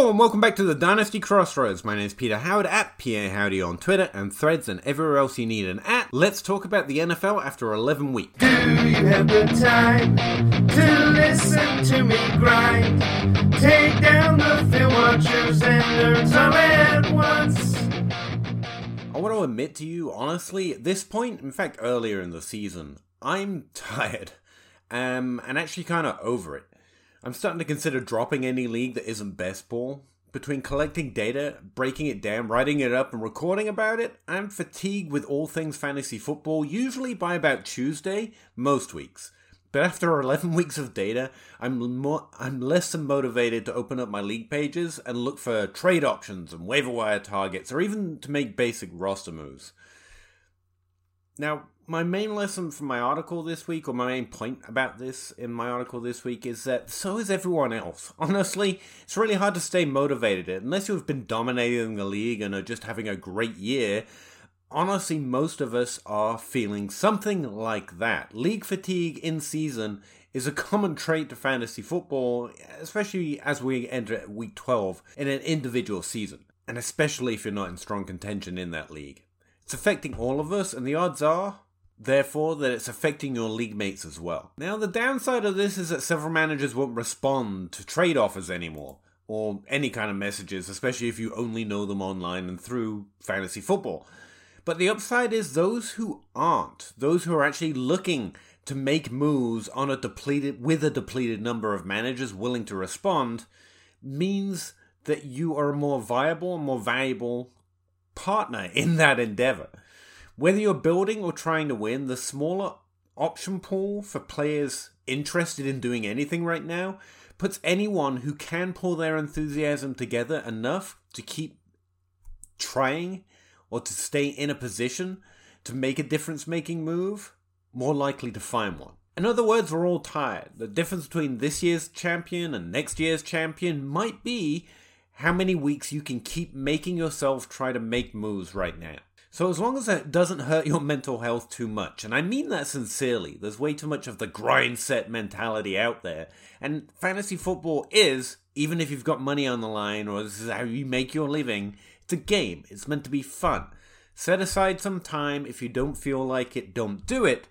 Hello and welcome back to the Dynasty Crossroads. My name is Peter Howard at PA Howdy on Twitter and Threads and everywhere else you need an at. Let's talk about the NFL after 11 weeks. Do you have the time to listen to me grind? Take down the film watchers and learn some at once. I want to admit to you, honestly, at this point, in fact, earlier in the season, I'm tired um, and actually kind of over it. I'm starting to consider dropping any league that isn't best ball. Between collecting data, breaking it down, writing it up, and recording about it, I'm fatigued with all things fantasy football, usually by about Tuesday, most weeks. But after 11 weeks of data, I'm more, I'm less than motivated to open up my league pages and look for trade options and waiver wire targets, or even to make basic roster moves. Now, my main lesson from my article this week, or my main point about this in my article this week, is that so is everyone else. Honestly, it's really hard to stay motivated unless you've been dominating the league and are just having a great year. Honestly, most of us are feeling something like that. League fatigue in season is a common trait to fantasy football, especially as we enter week 12 in an individual season, and especially if you're not in strong contention in that league. It's affecting all of us, and the odds are therefore that it's affecting your league mates as well. Now, the downside of this is that several managers won't respond to trade offers anymore, or any kind of messages, especially if you only know them online and through fantasy football. But the upside is those who aren't, those who are actually looking to make moves on a depleted with a depleted number of managers willing to respond means that you are a more viable and more valuable partner in that endeavor. Whether you're building or trying to win, the smaller option pool for players interested in doing anything right now puts anyone who can pull their enthusiasm together enough to keep trying or to stay in a position to make a difference making move more likely to find one. In other words, we're all tired. The difference between this year's champion and next year's champion might be how many weeks you can keep making yourself try to make moves right now. So as long as it doesn't hurt your mental health too much, and I mean that sincerely, there's way too much of the grind set mentality out there. And fantasy football is, even if you've got money on the line or this is how you make your living, it's a game. It's meant to be fun. Set aside some time. If you don't feel like it, don't do it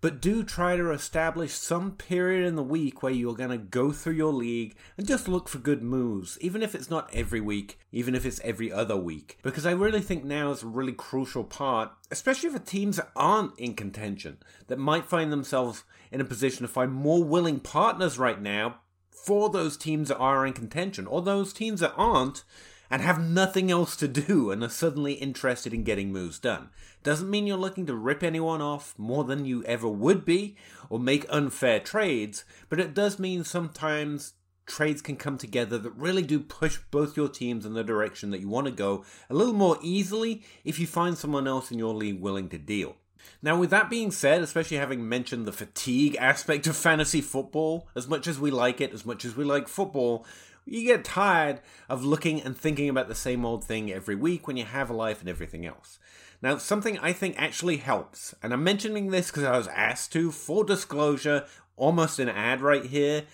but do try to establish some period in the week where you're going to go through your league and just look for good moves, even if it's not every week, even if it's every other week. Because I really think now is a really crucial part, especially for teams that aren't in contention, that might find themselves in a position to find more willing partners right now for those teams that are in contention, or those teams that aren't and have nothing else to do and are suddenly interested in getting moves done. Doesn't mean you're looking to rip anyone off more than you ever would be or make unfair trades, but it does mean sometimes trades can come together that really do push both your teams in the direction that you want to go a little more easily if you find someone else in your league willing to deal. Now, with that being said, especially having mentioned the fatigue aspect of fantasy football, as much as we like it, as much as we like football, you get tired of looking and thinking about the same old thing every week when you have a life and everything else. Now, something I think actually helps, and I'm mentioning this because I was asked to, full disclosure, almost an ad right here,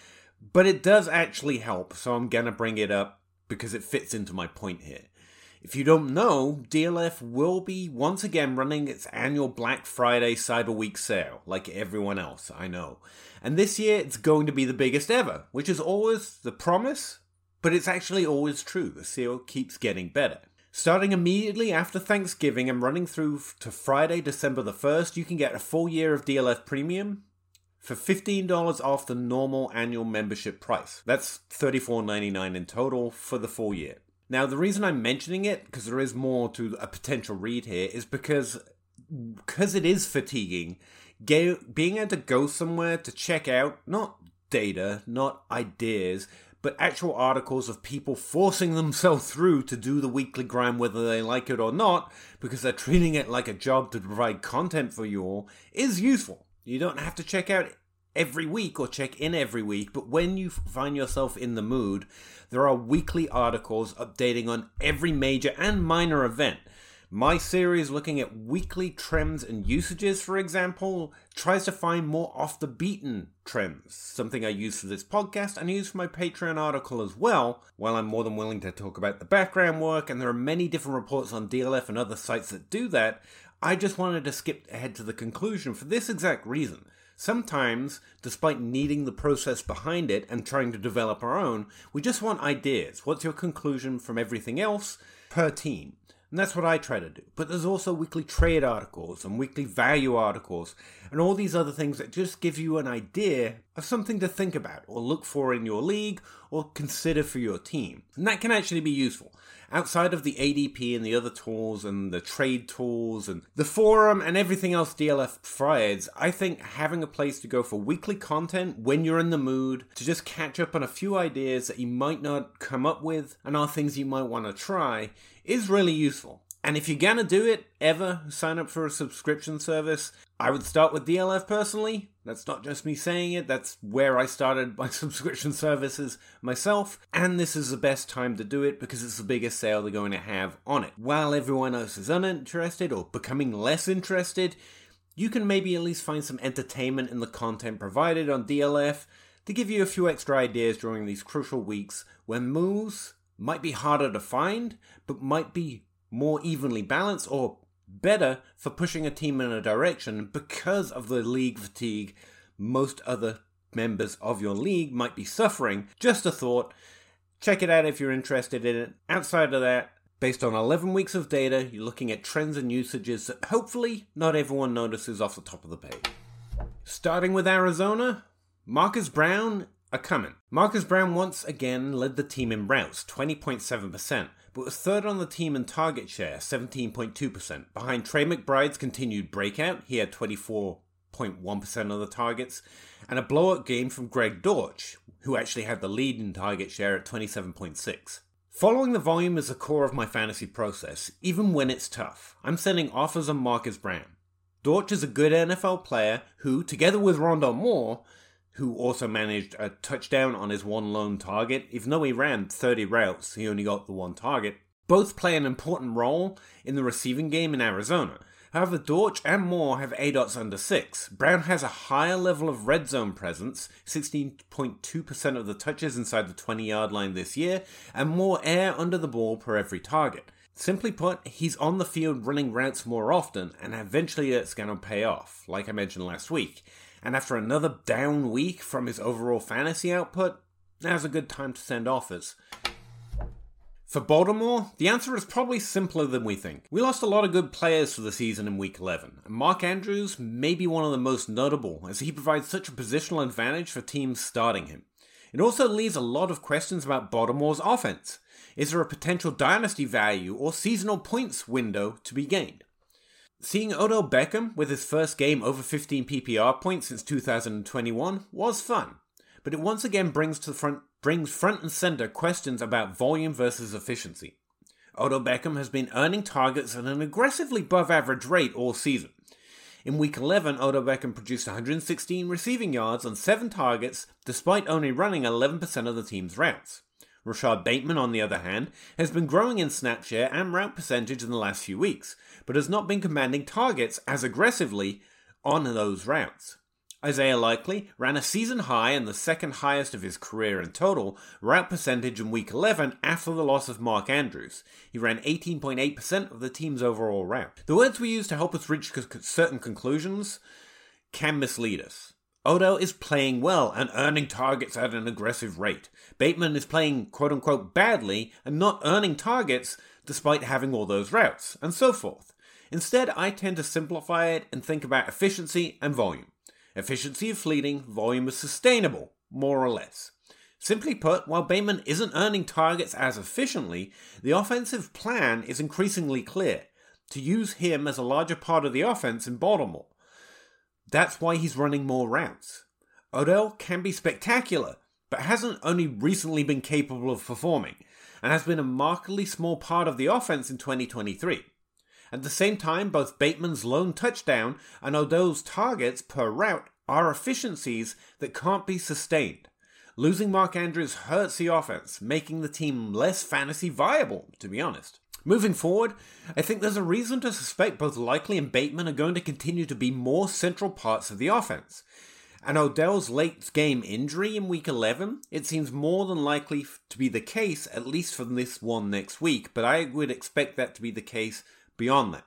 but it does actually help, so I'm gonna bring it up because it fits into my point here. If you don't know, DLF will be once again running its annual Black Friday Cyber Week sale, like everyone else, I know. And this year it's going to be the biggest ever, which is always the promise, but it's actually always true. The seal keeps getting better. Starting immediately after Thanksgiving and running through to Friday, December the 1st, you can get a full year of DLF Premium for $15 off the normal annual membership price. That's $34.99 in total for the full year. Now, the reason I'm mentioning it, because there is more to a potential read here, is because because it is fatiguing. being able to go somewhere to check out not data, not ideas, but actual articles of people forcing themselves through to do the weekly grind, whether they like it or not, because they're treating it like a job to provide content for you all, is useful. You don't have to check out every week or check in every week, but when you find yourself in the mood, there are weekly articles updating on every major and minor event. My series looking at weekly trends and usages, for example, tries to find more off the beaten trends, something I use for this podcast and I use for my Patreon article as well, while I'm more than willing to talk about the background work, and there are many different reports on DLF and other sites that do that. I just wanted to skip ahead to the conclusion for this exact reason. Sometimes, despite needing the process behind it and trying to develop our own, we just want ideas. What's your conclusion from everything else per team? And that's what I try to do. But there's also weekly trade articles and weekly value articles and all these other things that just give you an idea of something to think about or look for in your league or consider for your team. And that can actually be useful. Outside of the ADP and the other tools and the trade tools and the forum and everything else DLF provides, I think having a place to go for weekly content when you're in the mood to just catch up on a few ideas that you might not come up with and are things you might want to try is really useful. And if you're gonna do it, ever sign up for a subscription service, I would start with DLF personally. That's not just me saying it, that's where I started my subscription services myself. And this is the best time to do it because it's the biggest sale they're going to have on it. While everyone else is uninterested or becoming less interested, you can maybe at least find some entertainment in the content provided on DLF to give you a few extra ideas during these crucial weeks when moves might be harder to find, but might be more evenly balanced or better for pushing a team in a direction because of the league fatigue most other members of your league might be suffering. Just a thought. Check it out if you're interested in it. Outside of that, based on 11 weeks of data, you're looking at trends and usages that hopefully not everyone notices off the top of the page. Starting with Arizona, Marquise Brown are coming. Marquise Brown once again led the team in routes, 20.7%, but was third on the team in target share, 17.2%. Behind Trey McBride's continued breakout, he had 24.1% of the targets, and a blowout game from Greg Dortch, who actually had the lead in target share at 27.6. Following the volume is the core of my fantasy process, even when it's tough. I'm sending offers on Marquise Brown. Dortch is a good NFL player who, together with Rondale Moore, who also managed a touchdown on his one lone target. Even though he ran 30 routes, he only got the one target. Both play an important role in the receiving game in Arizona. However, Dortch and Moore have ADOTs under 6. Brown has a higher level of red zone presence, 16.2% of the touches inside the 20 yard line this year, and more air under the ball per every target. Simply put, he's on the field running routes more often, and eventually it's going to pay off, like I mentioned last week and after another down week from his overall fantasy output, now's a good time to send offers. For Baltimore, the answer is probably simpler than we think. We lost a lot of good players for the season in Week 11, and Mark Andrews may be one of the most notable, as he provides such a positional advantage for teams starting him. It also leaves a lot of questions about Baltimore's offense. Is there a potential dynasty value or seasonal points window to be gained? Seeing Odell Beckham with his first game over 15 PPR points since 2021 was fun, but it once again brings to front brings front and center questions about volume versus efficiency. Odell Beckham has been earning targets at an aggressively above average rate all season. In week 11, Odell Beckham produced 116 receiving yards on 7 targets despite only running 11% of the team's routes. Rashod Bateman, on the other hand, has been growing in snap share and route percentage in the last few weeks, but has not been commanding targets as aggressively on those routes. Isaiah Likely ran a season high and the second highest of his career in total route percentage in week 11 after the loss of Mark Andrews. He ran 18.8% of the team's overall route. The words we use to help us reach certain conclusions can mislead us. Odell is playing well and earning targets at an aggressive rate. Bateman is playing quote unquote badly and not earning targets despite having all those routes, and so forth. Instead, I tend to simplify it and think about efficiency and volume. Efficiency is fleeting, volume is sustainable, more or less. Simply put, while Bateman isn't earning targets as efficiently, the offensive plan is increasingly clear to use him as a larger part of the offense in Baltimore. That's why he's running more routes. Odell can be spectacular, but hasn't only recently been capable of performing, and has been a markedly small part of the offense in 2023. At the same time, both Bateman's lone touchdown and Odell's targets per route are efficiencies that can't be sustained. Losing Mark Andrews hurts the offense, making the team less fantasy viable, to be honest. Moving forward, I think there's a reason to suspect both Likely and Bateman are going to continue to be more central parts of the offense. And Odell's late game injury in week 11, it seems more than likely to be the case, at least for this one next week, but I would expect that to be the case beyond that.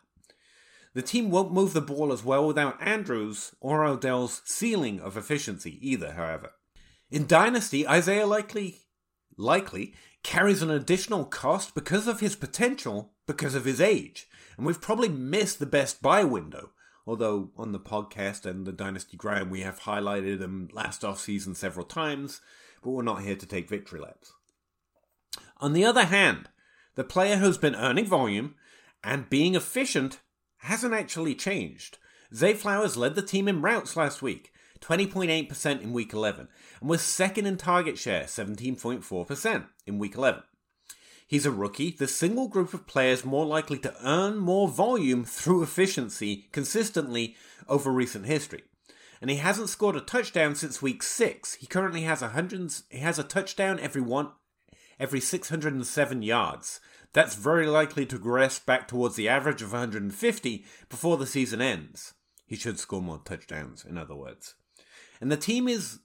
The team won't move the ball as well without Andrews or Odell's ceiling of efficiency either, however. In Dynasty, Isaiah Likely likely carries an additional cost because of his potential, because of his age. And we've probably missed the best buy window. Although on the podcast and the Dynasty Grind we have highlighted him last off season several times, but we're not here to take victory laps. On the other hand, the player who's been earning volume and being efficient hasn't actually changed. Zay Flowers led the team in routes last week, 20.8% in week 11, and was second in target share, 17.4% in week 11. He's a rookie, the single group of players more likely to earn more volume through efficiency consistently over recent history. And he hasn't scored a touchdown since week 6. He currently has 100 he has a touchdown every one every 607 yards. That's very likely to regress back towards the average of 150 before the season ends. He should score more touchdowns, in other words. And the team is.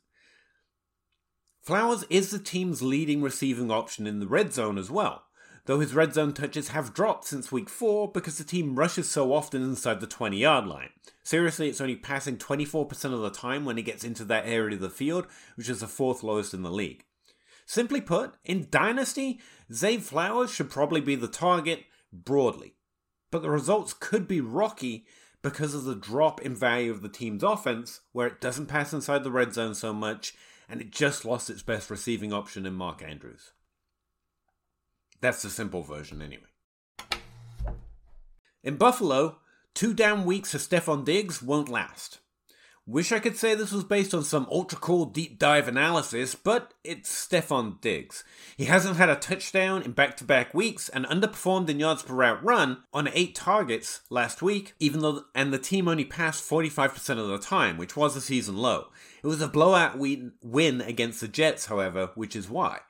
Flowers is the team's leading receiving option in the red zone as well, though his red zone touches have dropped since week 4 because the team rushes so often inside the 20 yard line. Seriously, it's only passing 24% of the time when he gets into that area of the field, which is the fourth lowest in the league. Simply put, in Dynasty, Zay Flowers should probably be the target broadly, but the results could be rocky because of the drop in value of the team's offense, where it doesn't pass inside the red zone so much, and it just lost its best receiving option in Mark Andrews. That's the simple version, anyway. In Buffalo, two down weeks for Stefon Diggs won't last. Wish I could say this was based on some ultra cool deep dive analysis, but it's Stefon Diggs. He hasn't had a touchdown in back to back weeks and underperformed in yards per route run on eight targets last week, even though, and the team only passed 45% of the time, which was a season low. It was a blowout win against the Jets, however, which is why.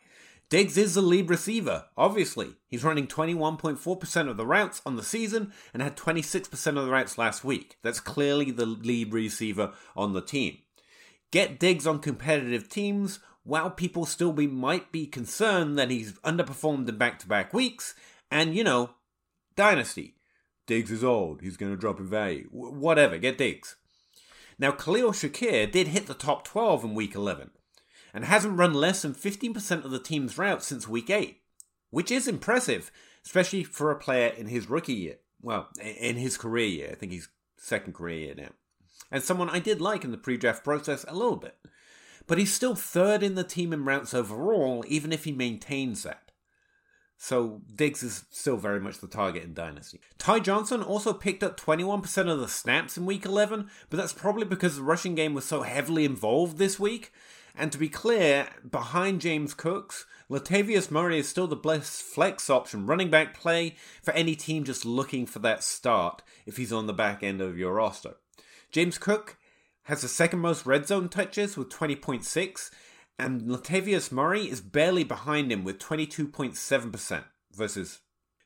Diggs is the lead receiver, obviously. He's running 21.4% of the routes on the season and had 26% of the routes last week. That's clearly the lead receiver on the team. Get Diggs on competitive teams while people still be might be concerned that he's underperformed in back-to-back weeks and you know, dynasty. Diggs is old, he's going to drop in value. W- whatever, get Diggs. Now Khalil Shakir did hit the top 12 in week 11 and hasn't run less than 15% of the team's routes since week 8, which is impressive, especially for a player in his rookie year. Well, in his career year. I think he's second career year now. And someone I did like in the pre draft process a little bit. But he's still third in the team in routes overall, even if he maintains that. So Diggs is still very much the target in Dynasty. Ty Johnson also picked up 21% of the snaps in week 11, but that's probably because the rushing game was so heavily involved this week and to be clear, behind James Cooks, Latavius Murray is still the best flex option, running back play for any team just looking for that start if he's on the back end of your roster. James Cook has the second most red zone touches with 20.6, and Latavius Murray is barely behind him with 22.7% versus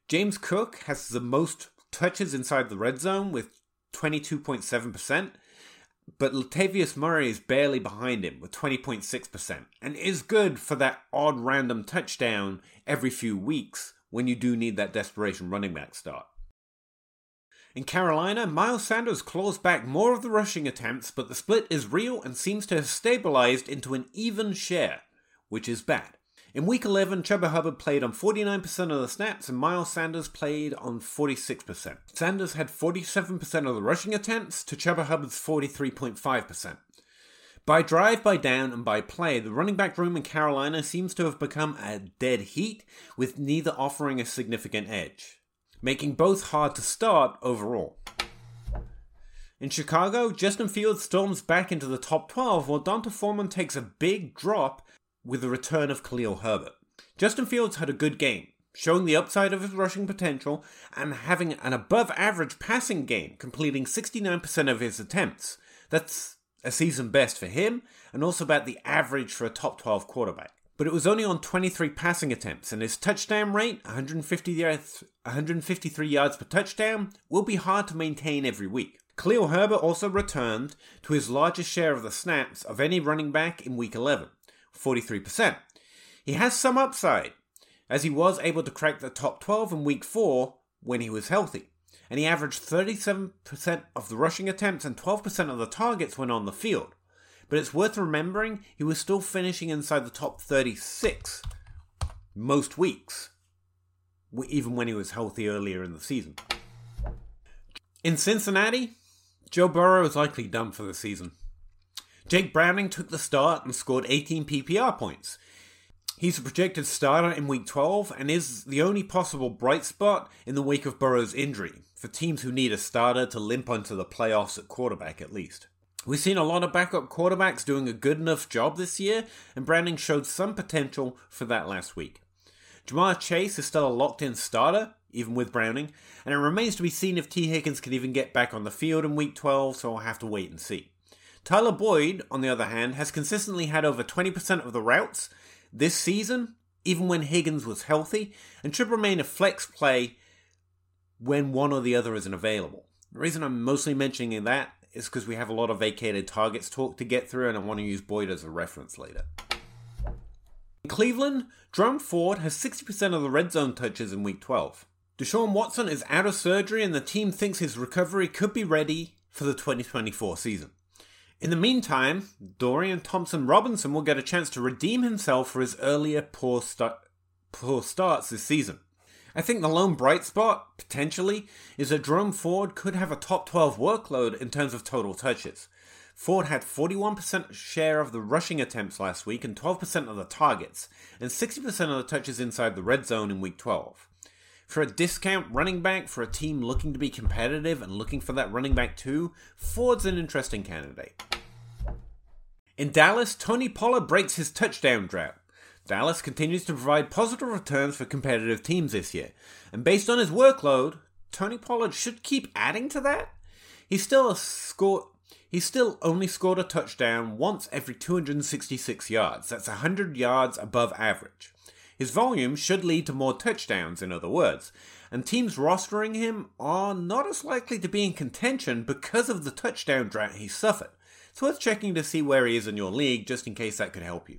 James Cook has the most touches inside the red zone with 22.7%, but Latavius Murray is barely behind him with 20.6% and is good for that odd random touchdown every few weeks when you do need that desperation running back start. In Carolina, Miles Sanders claws back more of the rushing attempts, but the split is real and seems to have stabilized into an even share, which is bad. In week 11, Chuba Hubbard played on 49% of the snaps and Miles Sanders played on 46%. Sanders had 47% of the rushing attempts to Chuba Hubbard's 43.5%. By drive, by down, and by play, the running back room in Carolina seems to have become a dead heat, with neither offering a significant edge, making both hard to start overall. In Chicago, Justin Fields storms back into the top 12 while D'Onta Foreman takes a big drop with the return of Khalil Herbert. Justin Fields had a good game, showing the upside of his rushing potential and having an above average passing game, completing 69% of his attempts. That's a season best for him and also about the average for a top 12 quarterback. but it was only on 23 passing attempts, and his touchdown rate, 150 yards, 153 yards per touchdown, will be hard to maintain every week. Khalil Herbert also returned to his largest share of the snaps of any running back in week 11, 43%. He has some upside, as he was able to crack the top 12 in week 4 when he was healthy, and he averaged 37% of the rushing attempts and 12% of the targets when on the field but it's worth remembering he was still finishing inside the top 36 most weeks, even when he was healthy earlier in the season. In Cincinnati, Joe Burrow is likely done for the season. Jake Browning took the start and scored 18 PPR points. He's a projected starter in Week 12 and is the only possible bright spot in the wake of Burrow's injury, for teams who need a starter to limp onto the playoffs at quarterback at least. We've seen a lot of backup quarterbacks doing a good enough job this year, and Browning showed some potential for that last week. Ja'Marr Chase is still a locked in starter, even with Browning, and it remains to be seen if Tee Higgins can even get back on the field in week 12, so I'll have to wait and see. Tyler Boyd, on the other hand, has consistently had over 20% of the routes this season, even when Higgins was healthy, and should remain a flex play when one or the other isn't available. The reason I'm mostly mentioning that is because we have a lot of vacated targets talk to get through, and I want to use Boyd as a reference later. In Cleveland, Jerome Ford has 60% of the red zone touches in week 12. Deshaun Watson is out of surgery, and the team thinks his recovery could be ready for the 2024 season. In the meantime, Dorian Thompson Robinson will get a chance to redeem himself for his earlier poor, start, poor starts this season. I think the lone bright spot, potentially, is that Jerome Ford could have a top 12 workload in terms of total touches. Ford had 41% share of the rushing attempts last week and 12% of the targets, and 60% of the touches inside the red zone in week 12. For a discount running back for a team looking to be competitive and looking for that running back too, Ford's an interesting candidate. In Dallas, Tony Pollard breaks his touchdown drought. Dallas continues to provide positive returns for competitive teams this year, and based on his workload, Tony Pollard should keep adding to that. He's still a score. Still only scored a touchdown once every 266 yards. That's 100 yards above average. His volume should lead to more touchdowns, in other words, and teams rostering him are not as likely to be in contention because of the touchdown drought he suffered. It's worth checking to see where he is in your league just in case that could help you.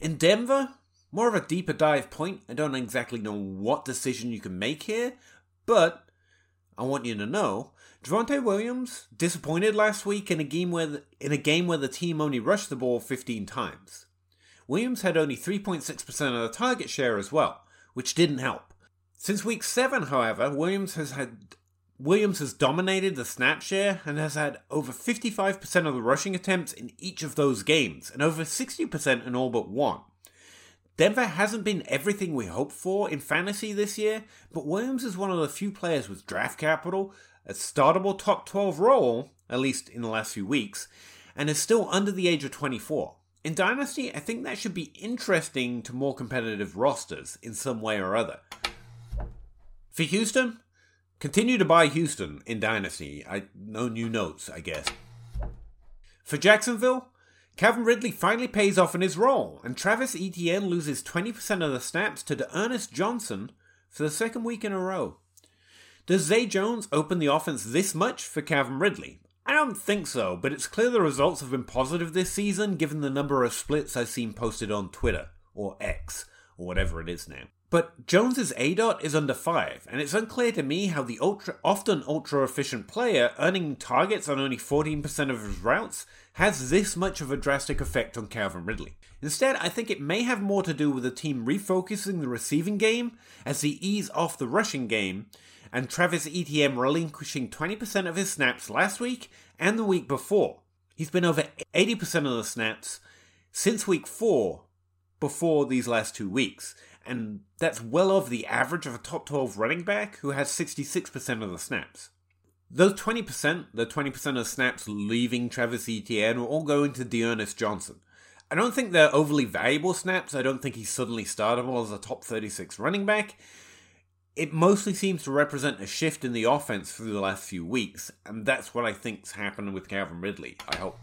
In Denver, more of a deeper dive point. I don't exactly know what decision you can make here, but I want you to know Javonte Williams disappointed last week in a game where the, in a game where the team only rushed the ball 15 times. Williams had only 3.6% of the target share as well, which didn't help. Since week 7, however, Williams has had Williams has dominated the snap share and has had over 55% of the rushing attempts in each of those games, and over 60% in all but one. Denver hasn't been everything we hoped for in fantasy this year, but Williams is one of the few players with draft capital, a startable top 12 role, at least in the last few weeks, and is still under the age of 24. In Dynasty, I think that should be interesting to more competitive rosters in some way or other. For Houston, Continue to buy Houston in Dynasty. I no new notes, I guess. For Jacksonville, Calvin Ridley finally pays off in his role, and Travis Etienne loses 20% of the snaps to Ernest Johnson for the second week in a row. Does Zay Jones open the offense this much for Calvin Ridley? I don't think so, but it's clear the results have been positive this season given the number of splits I've seen posted on Twitter, or X, or whatever it is now. But Jones's A dot is under 5, and it's unclear to me how the ultra, often ultra efficient player earning targets on only 14% of his routes has this much of a drastic effect on Calvin Ridley. Instead, I think it may have more to do with the team refocusing the receiving game as they ease off the rushing game, and Travis Etienne relinquishing 20% of his snaps last week and the week before. He's been over 80% of the snaps since week 4 before these last two weeks, and that's well over the average of a top 12 running back who has 66% of the snaps. Those 20%, the 20% of snaps leaving Travis Etienne, will all go into D'Ernest Johnson. I don't think they're overly valuable snaps. I don't think he's suddenly startable as a top 36 running back. It mostly seems to represent a shift in the offense through the last few weeks, and that's what I think's happened with Calvin Ridley, I hope.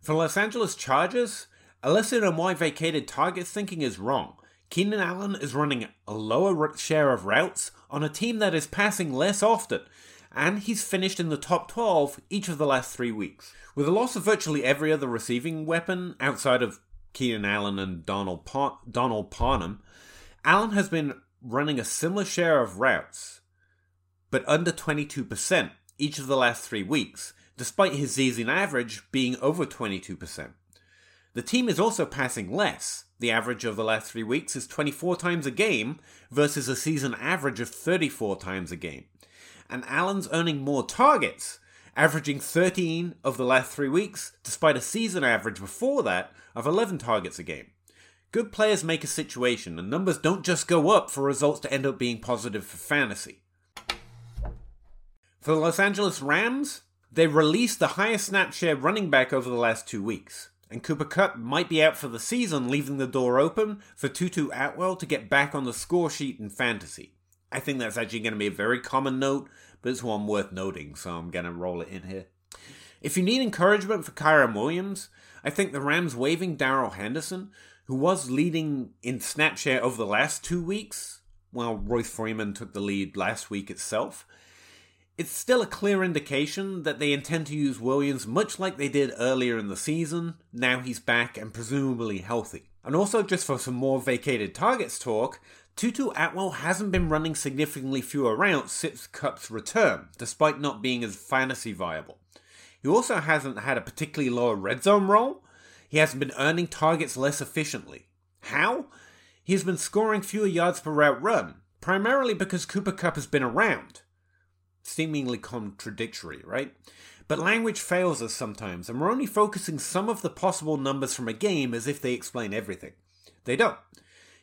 For Los Angeles Chargers, A lesson on why vacated targets thinking is wrong. Keenan Allen is running a lower share of routes on a team that is passing less often, and he's finished in the top 12 each of the last three weeks. With the loss of virtually every other receiving weapon outside of Keenan Allen and Donald, pa- Donald Parham, Allen has been running a similar share of routes, but under 22% each of the last three weeks, despite his season average being over 22%. The team is also passing less. The average of the last three weeks is 24 times a game versus a season average of 34 times a game. And Allen's earning more targets, averaging 13 of the last three weeks, despite a season average before that of 11 targets a game. Good players make a situation, and numbers don't just go up for results to end up being positive for fantasy. For the Los Angeles Rams, they released the highest snap share running back over the last two weeks. And Cooper Kupp might be out for the season, leaving the door open for Tutu Atwell to get back on the score sheet in fantasy. I think that's actually going to be a very common note, but it's one worth noting, so I'm going to roll it in here. If you need encouragement for Kyren Williams, I think the Rams waiving Darrell Henderson, who was leading in snap share over the last two weeks, while Royce Freeman took the lead last week itself, it's still a clear indication that they intend to use Williams much like they did earlier in the season. Now he's back and presumably healthy. And also, just for some more vacated targets talk, Tutu Atwell hasn't been running significantly fewer routes since Kupp's return, despite not being as fantasy viable. He also hasn't had a particularly low red zone role. He hasn't been earning targets less efficiently. How? He has been scoring fewer yards per route run, primarily because Cooper Kupp has been around seemingly contradictory, right? But language fails us sometimes, and we're only focusing some of the possible numbers from a game as if they explain everything. They don't.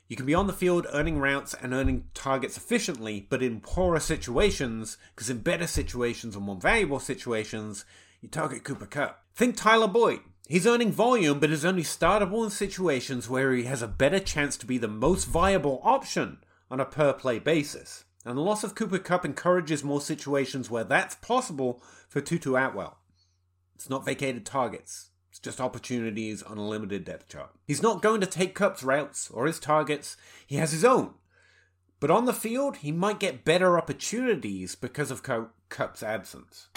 You can be on the field earning routes and earning targets efficiently, but in poorer situations, because in better situations or more valuable situations, you target Cooper Kupp. Think Tyler Boyd. He's earning volume, but is only startable in situations where he has a better chance to be the most viable option on a per play basis. And the loss of Cooper Kupp encourages more situations where that's possible for Tutu Atwell. It's not vacated targets. It's just opportunities on a limited depth chart. He's not going to take Kupp's routes or his targets. He has his own. But on the field, he might get better opportunities because of Kupp's absence.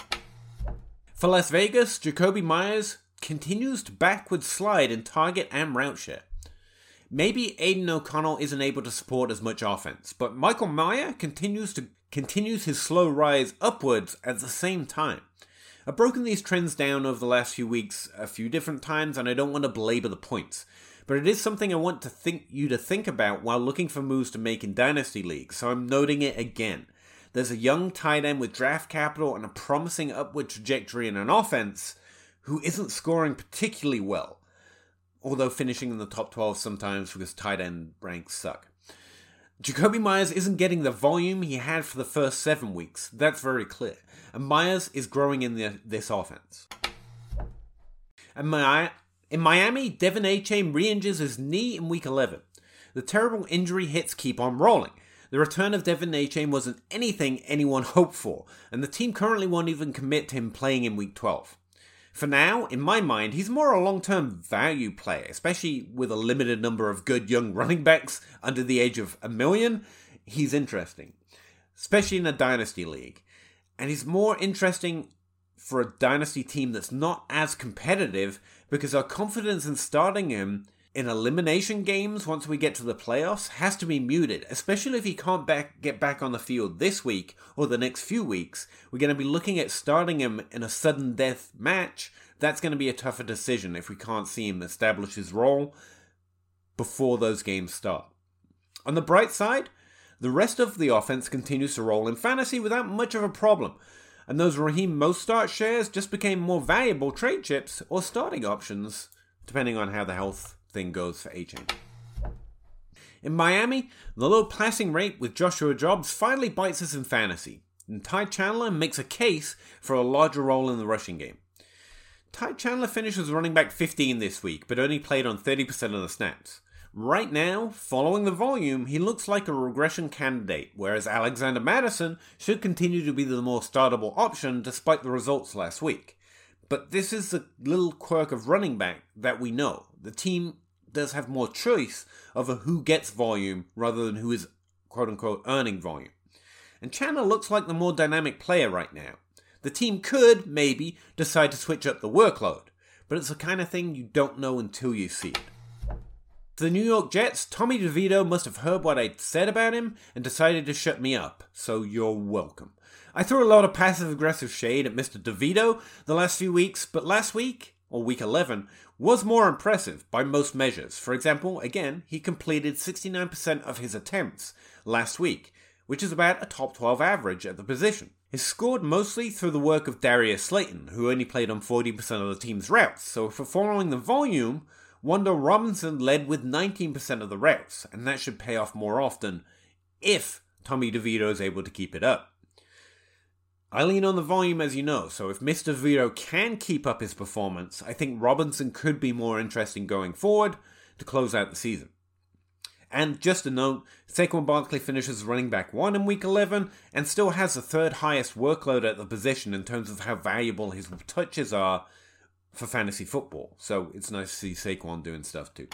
For Las Vegas, Jakobi Meyers continues to backward slide in target and route share. Maybe Aidan O'Connell isn't able to support as much offense, but Michael Mayer continues to continues his slow rise upwards at the same time. I've broken these trends down over the last few weeks a few different times, and I don't want to belabor the points. But it is something I want to think you to think about while looking for moves to make in Dynasty League, so I'm noting it again. There's a young tight end with draft capital and a promising upward trajectory in an offense who isn't scoring particularly well although finishing in the top 12 sometimes because tight end ranks suck. Jakobi Meyers isn't getting the volume he had for the first seven weeks. That's very clear. And Meyers is growing in the, this offense. And my, in Miami, De'Von Achane re injures his knee in week 11. The terrible injury hits keep on rolling. The return of De'Von Achane wasn't anything anyone hoped for, and the team currently won't even commit to him playing in week 12. For now, in my mind, he's more a long term value player, especially with a limited number of good young running backs under the age of a million. He's interesting, especially in a dynasty league. And he's more interesting for a dynasty team that's not as competitive because our confidence in starting him in elimination games once we get to the playoffs has to be muted, especially if he can't back, get back on the field this week or the next few weeks. We're going to be looking at starting him in a sudden death match. That's going to be a tougher decision if we can't see him establish his role before those games start. On the bright side, the rest of the offense continues to roll in fantasy without much of a problem, and those Raheem Mostert shares just became more valuable trade chips or starting options, depending on how the health thing goes for Achane. In Miami, the low passing rate with Joshua Dobbs finally bites us in fantasy, and Ty Chandler makes a case for a larger role in the rushing game. Ty Chandler finishes running back 15 this week, but only played on 30% of the snaps. Right now, following the volume, he looks like a regression candidate, whereas Alexander Mattison should continue to be the more startable option despite the results last week. But this is the little quirk of running back that we know. The team does have more choice over who gets volume rather than who is quote unquote earning volume. And Chandler looks like the more dynamic player right now. The team could, maybe, decide to switch up the workload, but it's the kind of thing you don't know until you see it. The New York Jets, Tommy DeVito must have heard what I said about him and decided to shut me up, so you're welcome. I threw a lot of passive aggressive shade at Mr. DeVito the last few weeks, but last week, or week 11, was more impressive by most measures. For example, again, he completed 69% of his attempts last week, which is about a top 12 average at the position. He scored mostly through the work of Darius Slayton, who only played on 40% of the team's routes, so for following the volume, Wan'Dale Robinson led with 19% of the routes, and that should pay off more often if Tommy DeVito is able to keep it up. I lean on the volume as you know, so if Mr. DeVito can keep up his performance, I think Robinson could be more interesting going forward to close out the season. And just a note, Saquon Barkley finishes running back one in week 11 and still has the third highest workload at the position in terms of how valuable his touches are for fantasy football. So it's nice to see Saquon doing stuff too.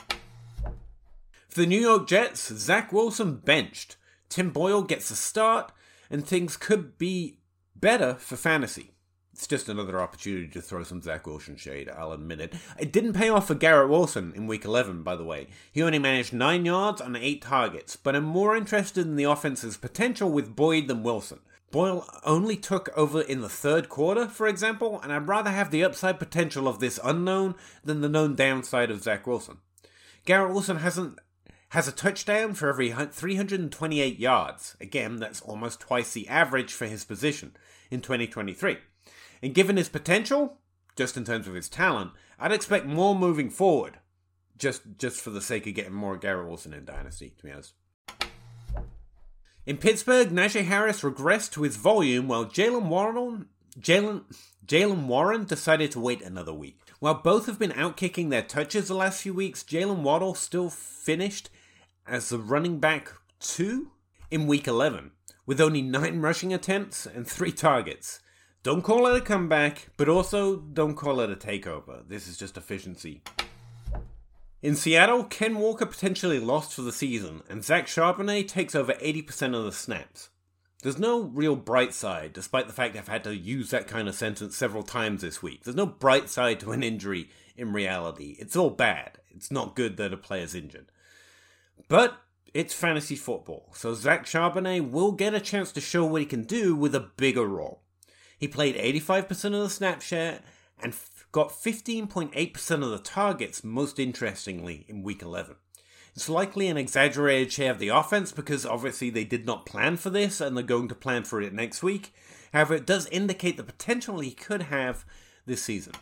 For the New York Jets, Zach Wilson benched. Tim Boyle gets a start, and things could be better for fantasy. It's just another opportunity to throw some Zach Wilson shade, I'll admit it. It didn't pay off for Garrett Wilson in week 11, by the way. He only managed 9 yards on 8 targets, but I'm more interested in the offense's potential with Boyd than Wilson. Boyle only took over in the third quarter, for example, and I'd rather have the upside potential of this unknown than the known downside of Zach Wilson. Garrett Wilson hasn't has a touchdown for every 328 yards. Again, that's almost twice the average for his position in 2023. And given his potential, just in terms of his talent, I'd expect more moving forward. Just just for the sake of getting more Garrett Wilson in Dynasty, to be honest. In Pittsburgh, Najee Harris regressed to his volume while Jaylen Warren Jalen Jaylen Warren decided to wait another week. While both have been outkicking their touches the last few weeks, Jalen Waddle still finished as the running back two in week 11, with only nine rushing attempts and three targets. Don't call it a comeback, but also don't call it a takeover. This is just efficiency. In Seattle, Ken Walker potentially lost for the season, and Zach Charbonnet takes over 80% of the snaps. There's no real bright side, despite the fact I've had to use that kind of sentence several times this week. There's no bright side to an injury in reality. It's all bad. It's not good that a player's injured. But it's fantasy football, so Zach Charbonnet will get a chance to show what he can do with a bigger role. He played 85% of the snap share and f- got 15.8% of the targets, most interestingly, in week 11. It's likely an exaggerated share of the offense because obviously they did not plan for this and they're going to plan for it next week. However, it does indicate the potential he could have this season.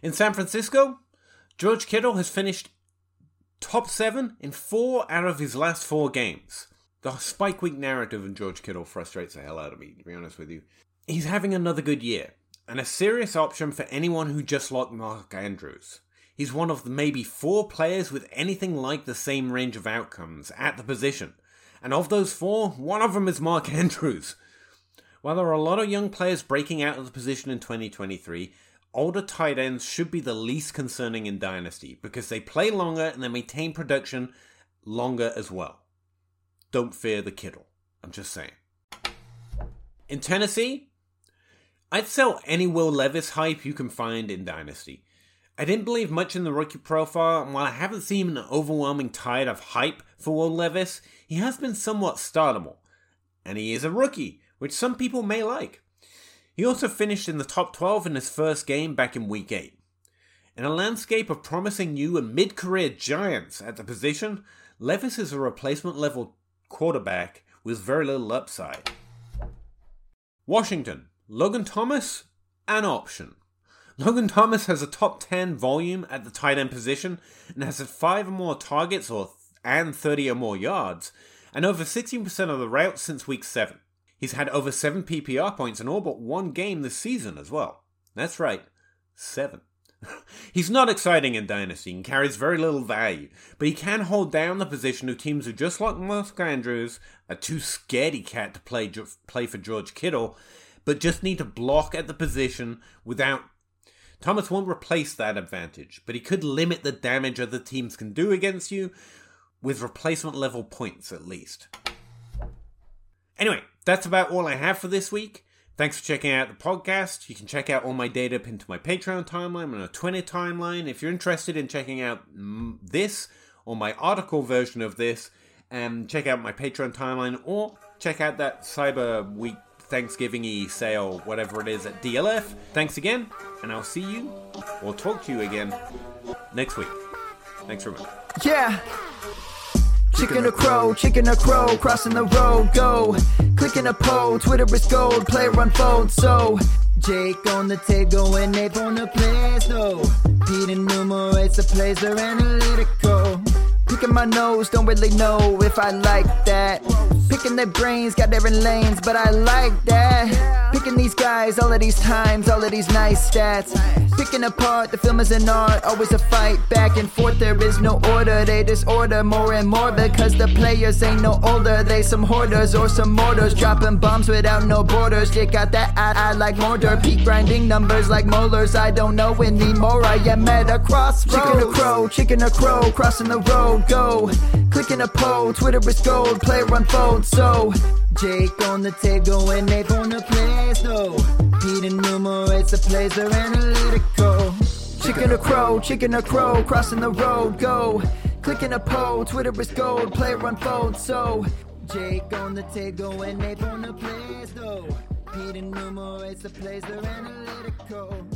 In San Francisco, George Kittle has finished top seven in four out of his last four games. The spike week narrative in George Kittle frustrates the hell out of me, to be honest with you. He's having another good year, and a serious option for anyone who just locked Mark Andrews. He's one of the maybe four players with anything like the same range of outcomes at the position. And of those four, one of them is Mark Andrews. While there are a lot of young players breaking out of the position in 2023, older tight ends should be the least concerning in Dynasty because they play longer and they maintain production longer as well. Don't fear the Kittle. I'm just saying. In Tennessee, I'd sell any Will Levis hype you can find in Dynasty. I didn't believe much in the rookie profile, and while I haven't seen an overwhelming tide of hype for Will Levis, he has been somewhat startable. And he is a rookie, which some people may like. He also finished in the top 12 in his first game back in week 8. In a landscape of promising new and mid career giants at the position, Levis is a replacement level quarterback with very little upside. Washington. Logan Thomas, an option. Logan Thomas has a top 10 volume at the tight end position and has had 5 or more targets or and 30 or more yards, and over 16% of the routes since week 7. He's had over 7 PPR points in all but one game this season as well. That's right, 7. He's not exciting in Dynasty and carries very little value, but he can hold down the position of teams who, just like Mark Andrews, are too scaredy cat to play, play for George Kittle, but just need to block at the position without. Thomas won't replace that advantage, but he could limit the damage other teams can do against you with replacement level points at least. Anyway, that's about all I have for this week. Thanks for checking out the podcast. You can check out all my data pinned to my Patreon timeline and a Twitter timeline. If you're interested in checking out this or my article version of this, um, check out my Patreon timeline or check out that Cyber Week Thanksgiving y sale, whatever it is at DLF. Thanks again, and I'll see you or talk to you again next week. Thanks very much. Yeah. Chicken or crow, chicken or crow, crossing the road, go. Clicking a poll, Twitter is gold, player unfold, so. Jake on the table and Ape on the place, no. Pete enumerates the plays, they're analytical. Picking my nose, don't really know if I like that. Picking their brains, got different lanes, but I like that. Picking these guys, all of these times, all of these nice stats. Picking apart, the film is an art, always a fight back and forth. There is no order, they disorder more and more because the players ain't no older. They some hoarders or some mortars, dropping bombs without no borders. You got that I, I like mortar, peak grinding numbers like molars. I don't know anymore, I am at a crossroads. Chicken or crow, chicken or crow, crossing the road, go. Clicking a poll, Twitter is gold, player unfold, so. Jake on the table and Ape on the place, no. Pete enumerates the plays, they're analytical. Chicken or crow, chicken or crow, crossing the road, go. Clicking a poll, Twitter is gold, player unfold, so. Jake on the table and Ape on the place, no. Pete enumerates the plays, they're analytical.